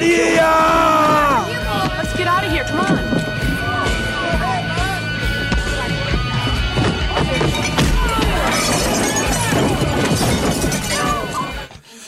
Maria! Let's get out of here. Come on.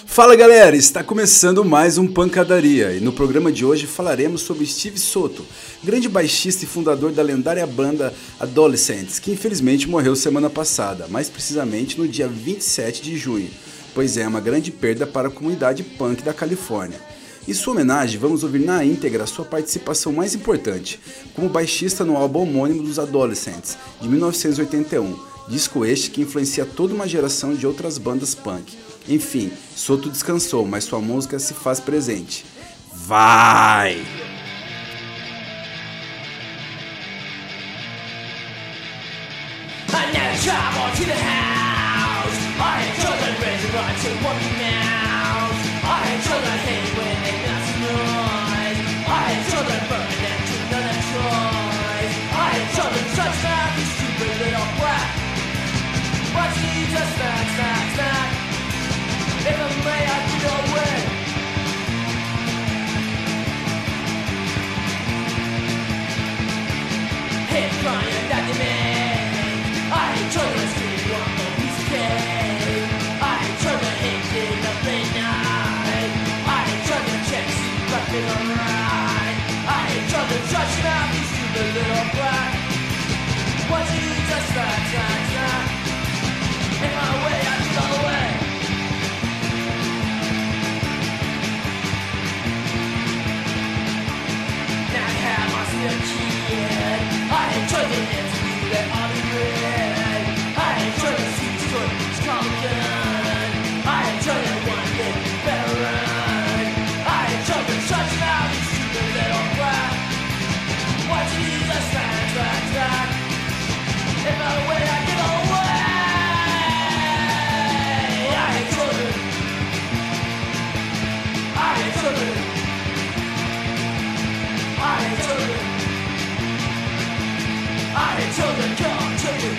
Fala galera, está começando mais um Pancadaria e no programa de hoje falaremos sobre Steve Soto, grande baixista e fundador da lendária banda Adolescents, que infelizmente morreu semana passada, mais precisamente no dia 27 de junho, pois é uma grande perda para a comunidade punk da Califórnia. Em sua homenagem, vamos ouvir na íntegra sua participação mais importante, como baixista no álbum homônimo dos Adolescents, de 1981, disco este que influencia toda uma geração de outras bandas punk. Enfim, Soto descansou, mas sua música se faz presente. Vai! I never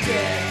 dead.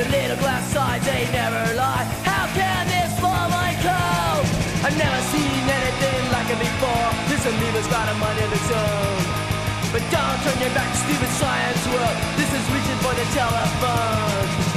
The little glass sides, they never lie. How can this fall my cold? I've never seen anything like it before. This amoeba's got a mind of its own. But don't turn your back to stupid science world. This is reaching for the telephone.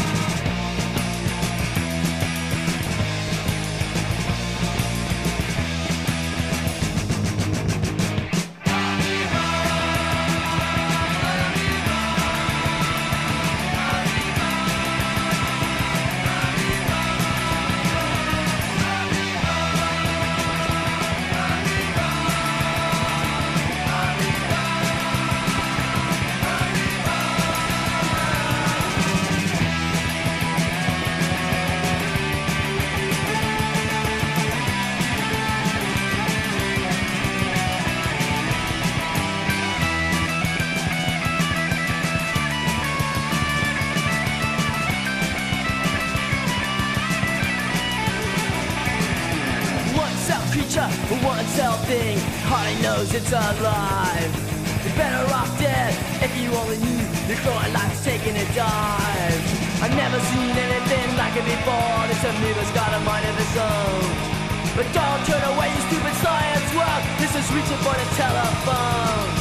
It's alive. You're better off dead if you only knew your growing life's taking a dive. I've never seen anything like it before. This amoeba's got a mind of its own. But don't turn away, you stupid science world. This is reaching for the telephone.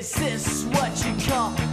Is this what you call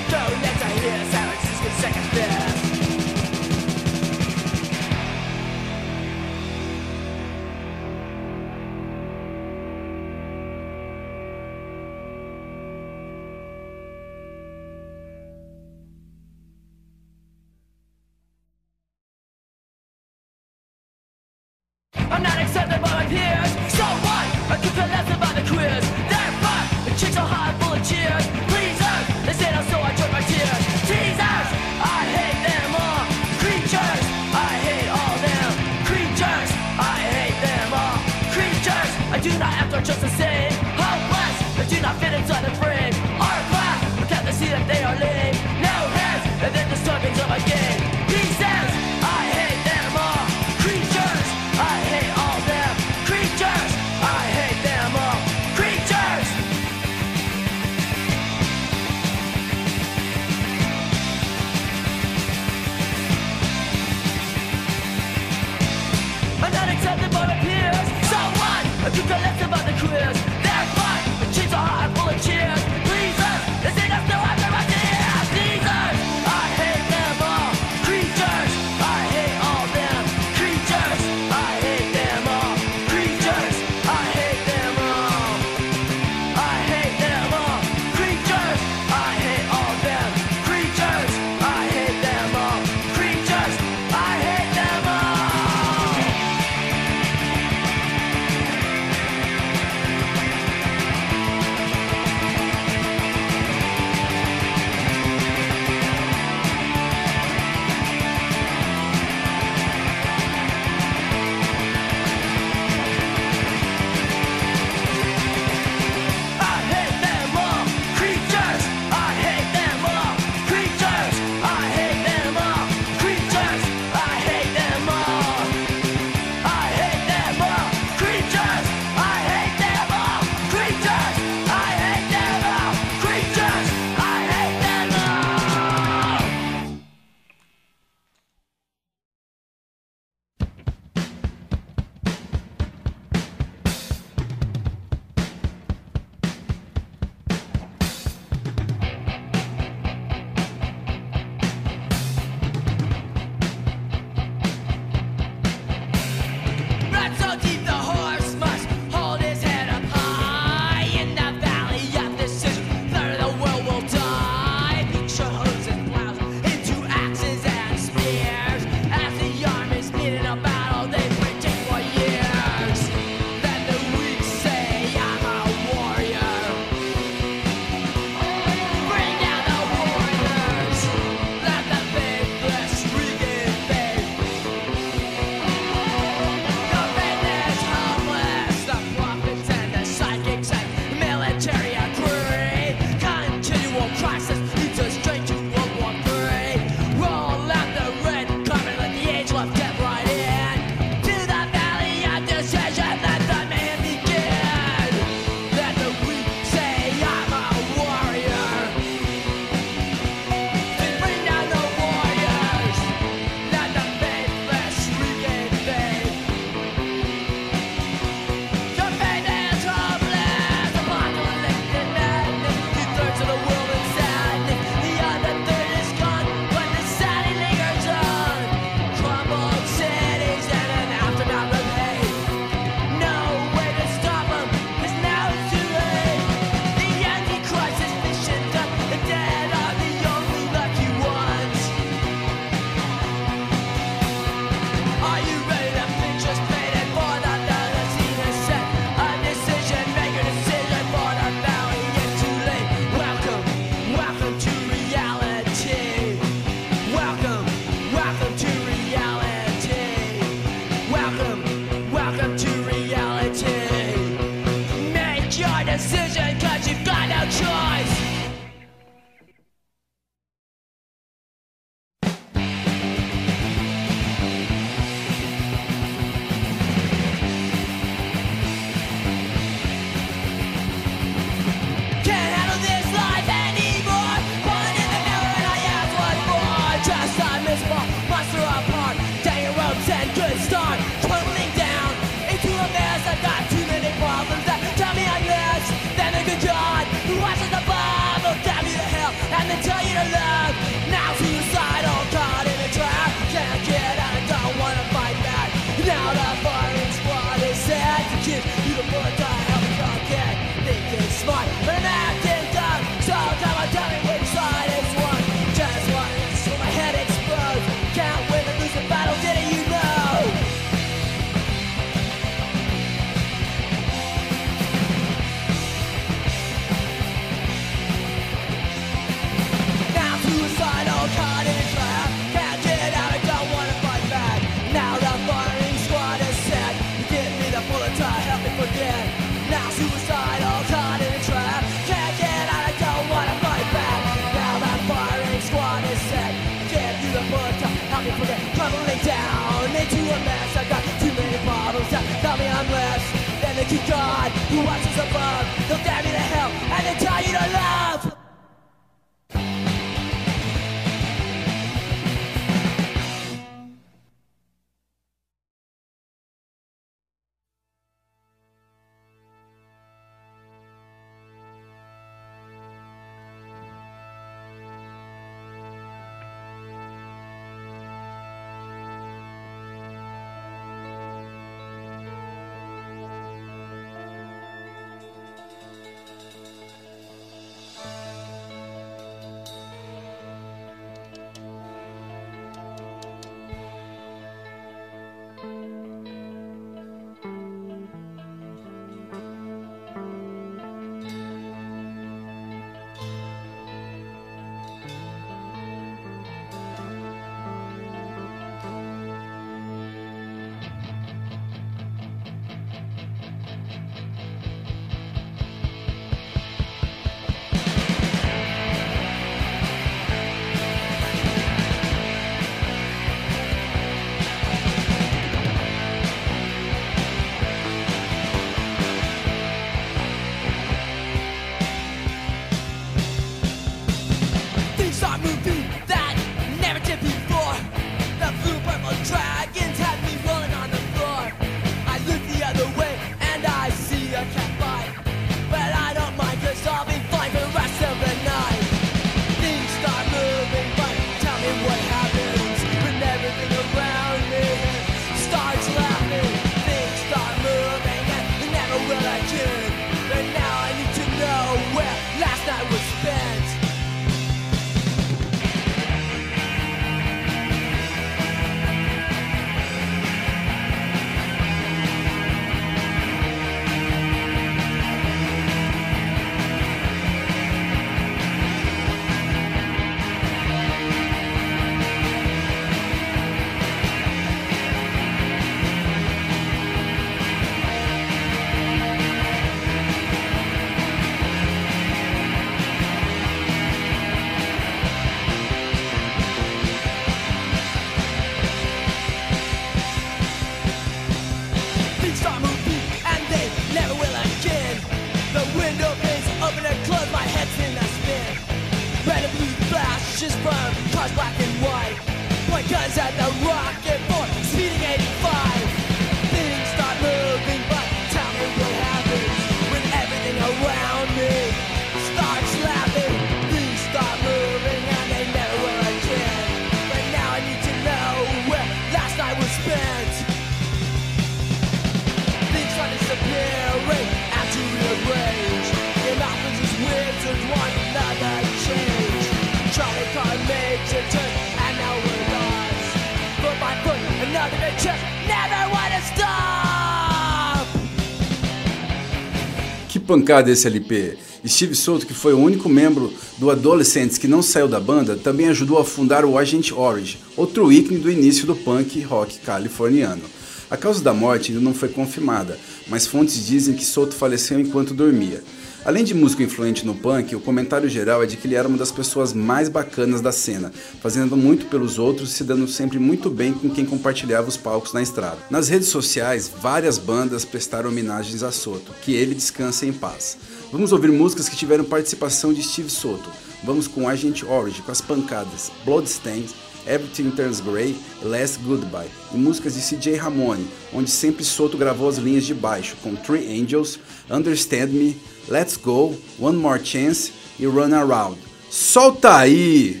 lugar desse LP. Steve Souto, que foi o único membro do Adolescents que não saiu da banda, também ajudou a fundar o Agent Orange, outro ícone do início do punk rock californiano. A causa da morte ainda não foi confirmada, mas fontes dizem que Souto faleceu enquanto dormia. Além de músico influente no punk, o comentário geral é de que ele era uma das pessoas mais bacanas da cena, fazendo muito pelos outros e se dando sempre muito bem com quem compartilhava os palcos na estrada. Nas redes sociais, várias bandas prestaram homenagens a Soto, que ele descansa em paz. Vamos ouvir músicas que tiveram participação de Steve Soto. Vamos com Agent Orange, com as pancadas, Bloodstains Everything Turns Grey Last Goodbye, e músicas de CJ Ramone, onde sempre Soto gravou as linhas de baixo, com Three Angels, Understand Me, Let's Go, One More Chance e Run Around. Solta aí!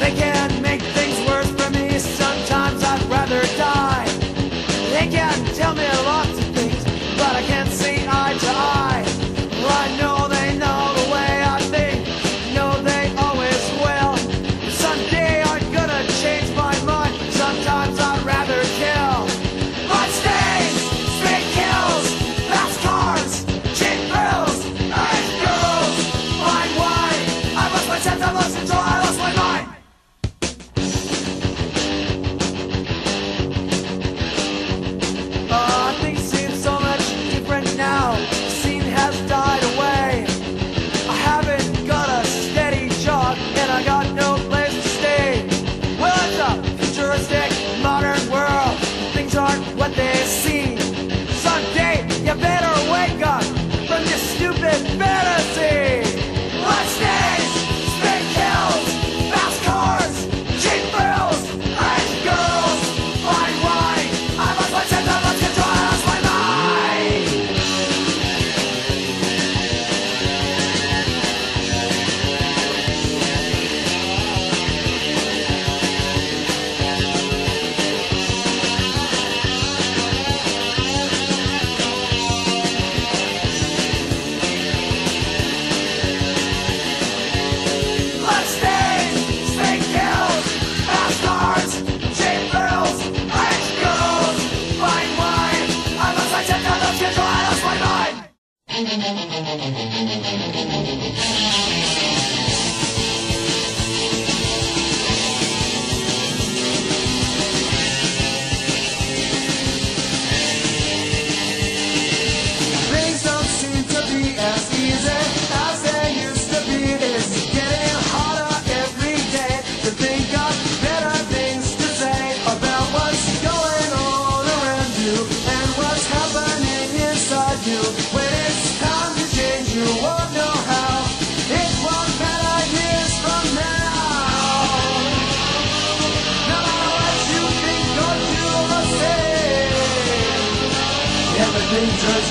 They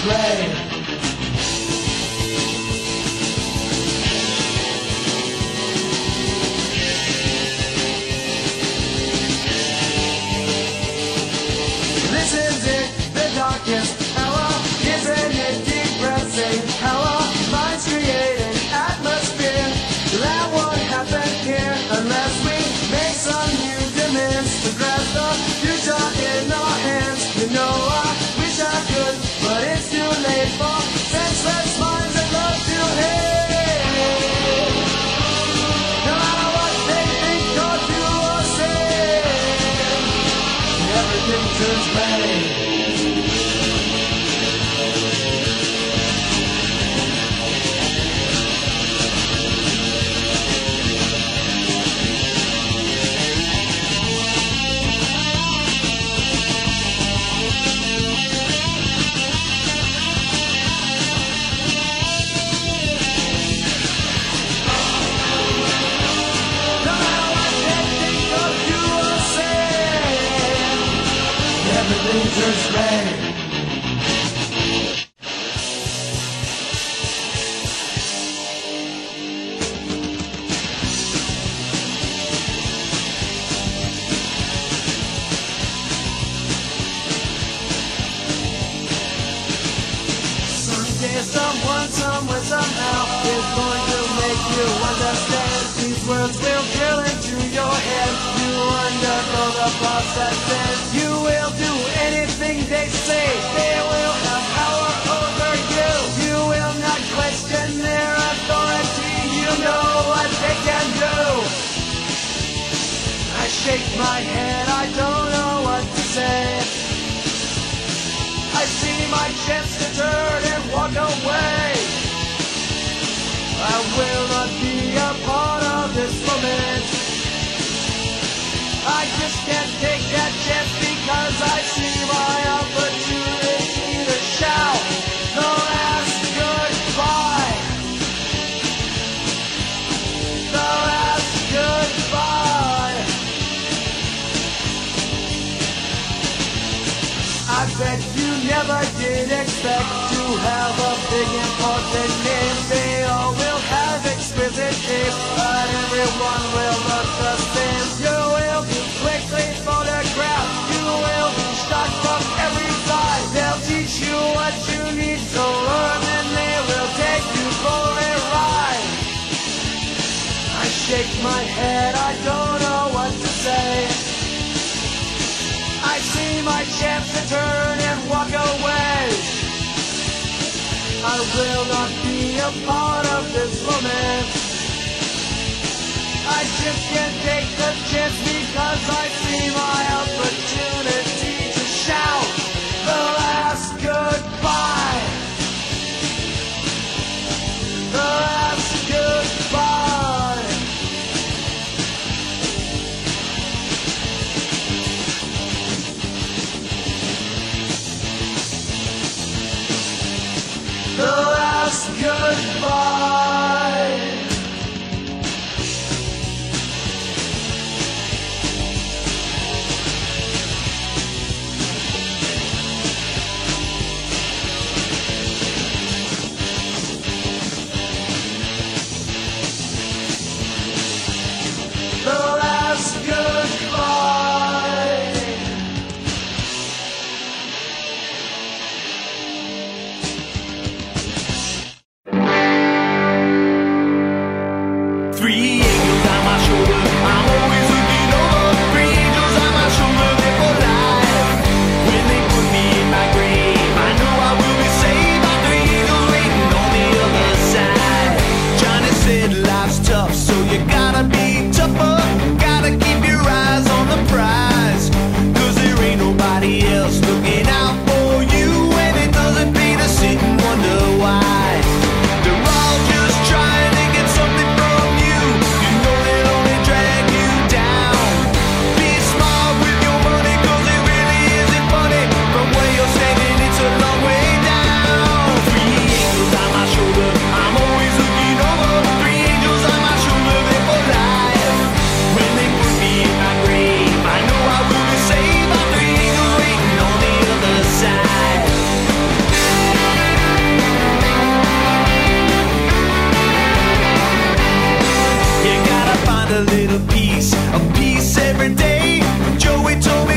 play. for the boss that says you will do anything they say. They will have power over you. You will not question their authority. You know what they can do. I shake my head. I don't know what to say. I see my chance to turn and walk away. I will not be a part of this moment. I just can't take that chance because I see my opportunity to shout the last goodbye. The last goodbye. I bet you never did expect to have a big important name. They all will have exquisite taste, but everyone will look my head, I don't know what to say. I see my chance to turn and walk away. I will not be a part of this moment. I just can't take the chance because I see my opportunity find a little piece, a peace every day. Joey told me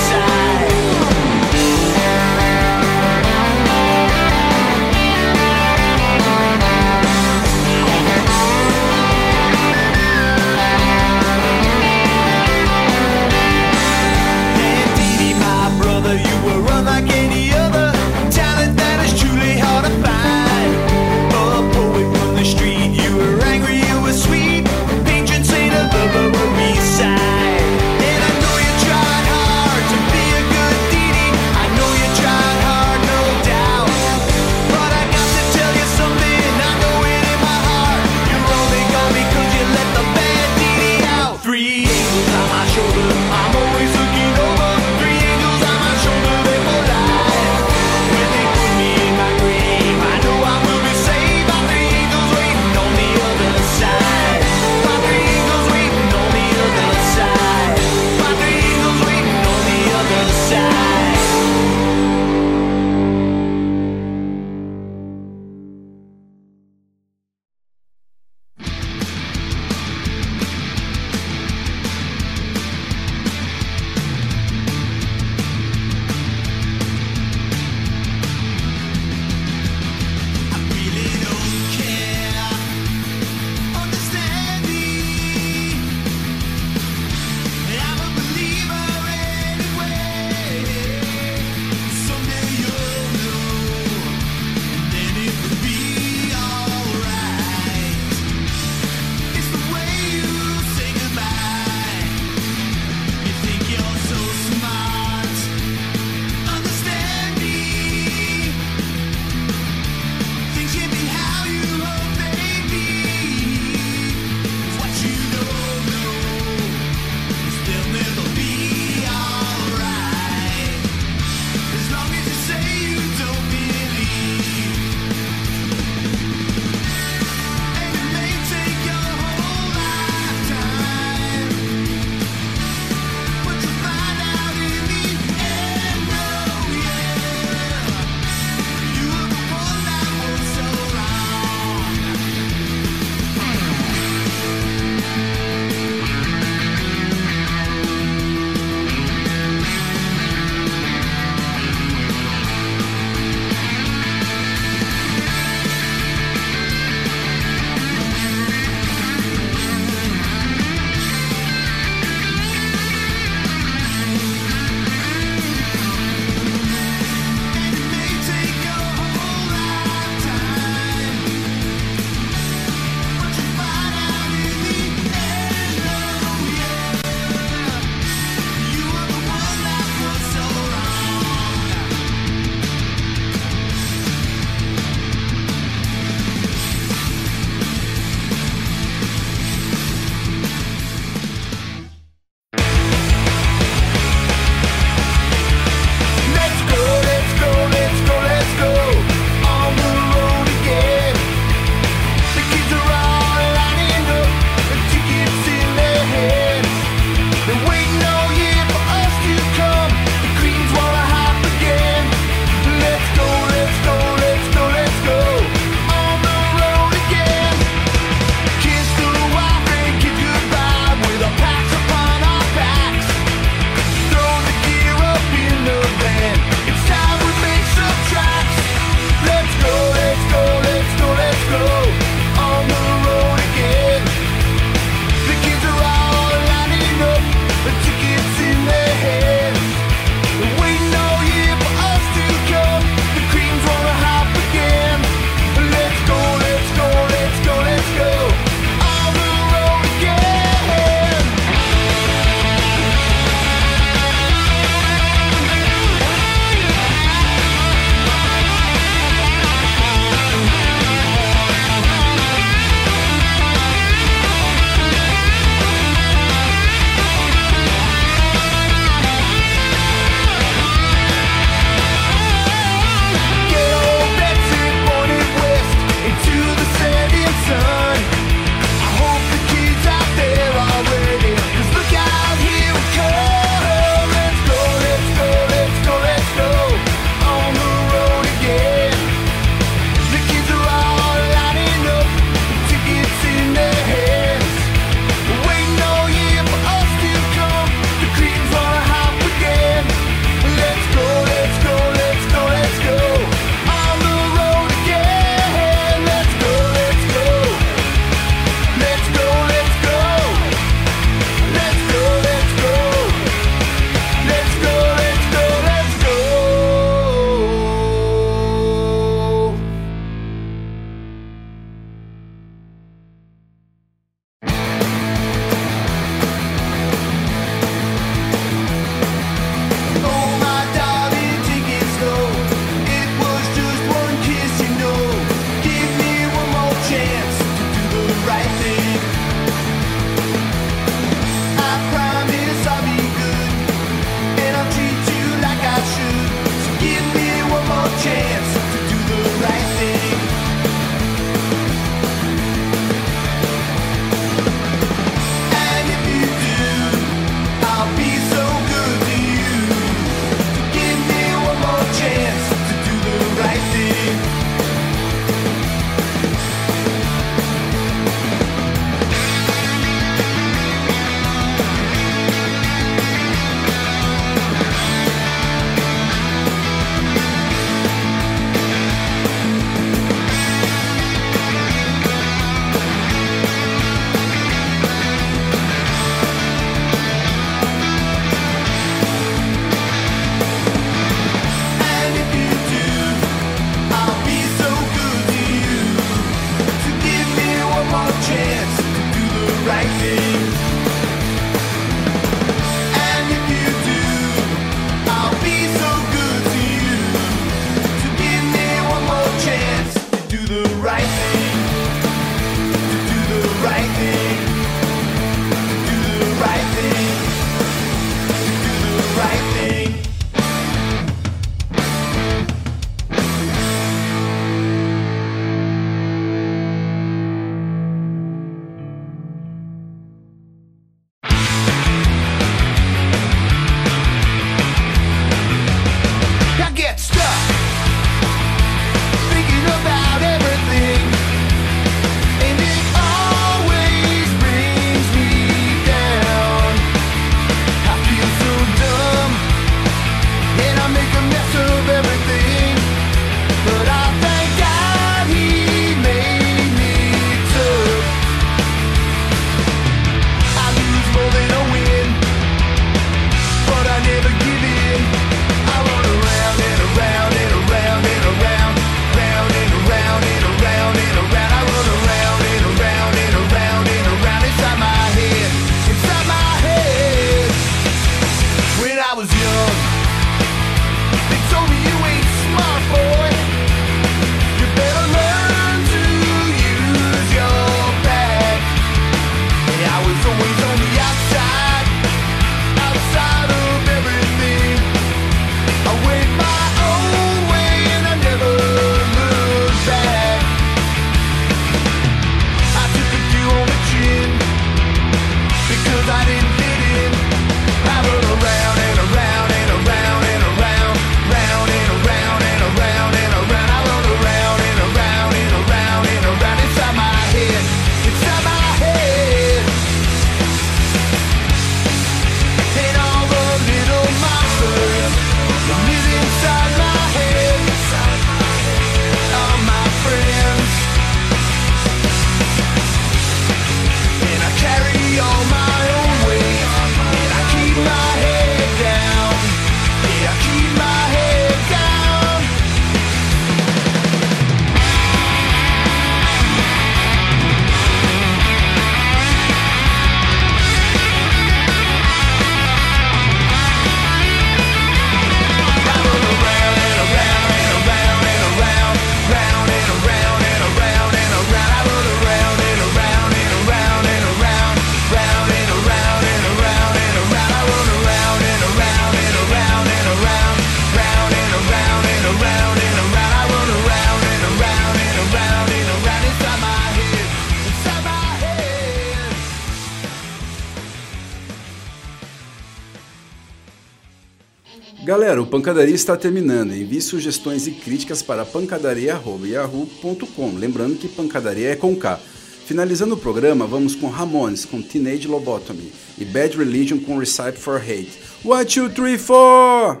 o Pancadaria está terminando. Envie sugestões e críticas para pancadaria.yahoo.com. Lembrando que pancadaria é com K. Finalizando o programa, vamos com Ramones com Teenage Lobotomy e Bad Religion com Recipe for Hate. One, two, three, four!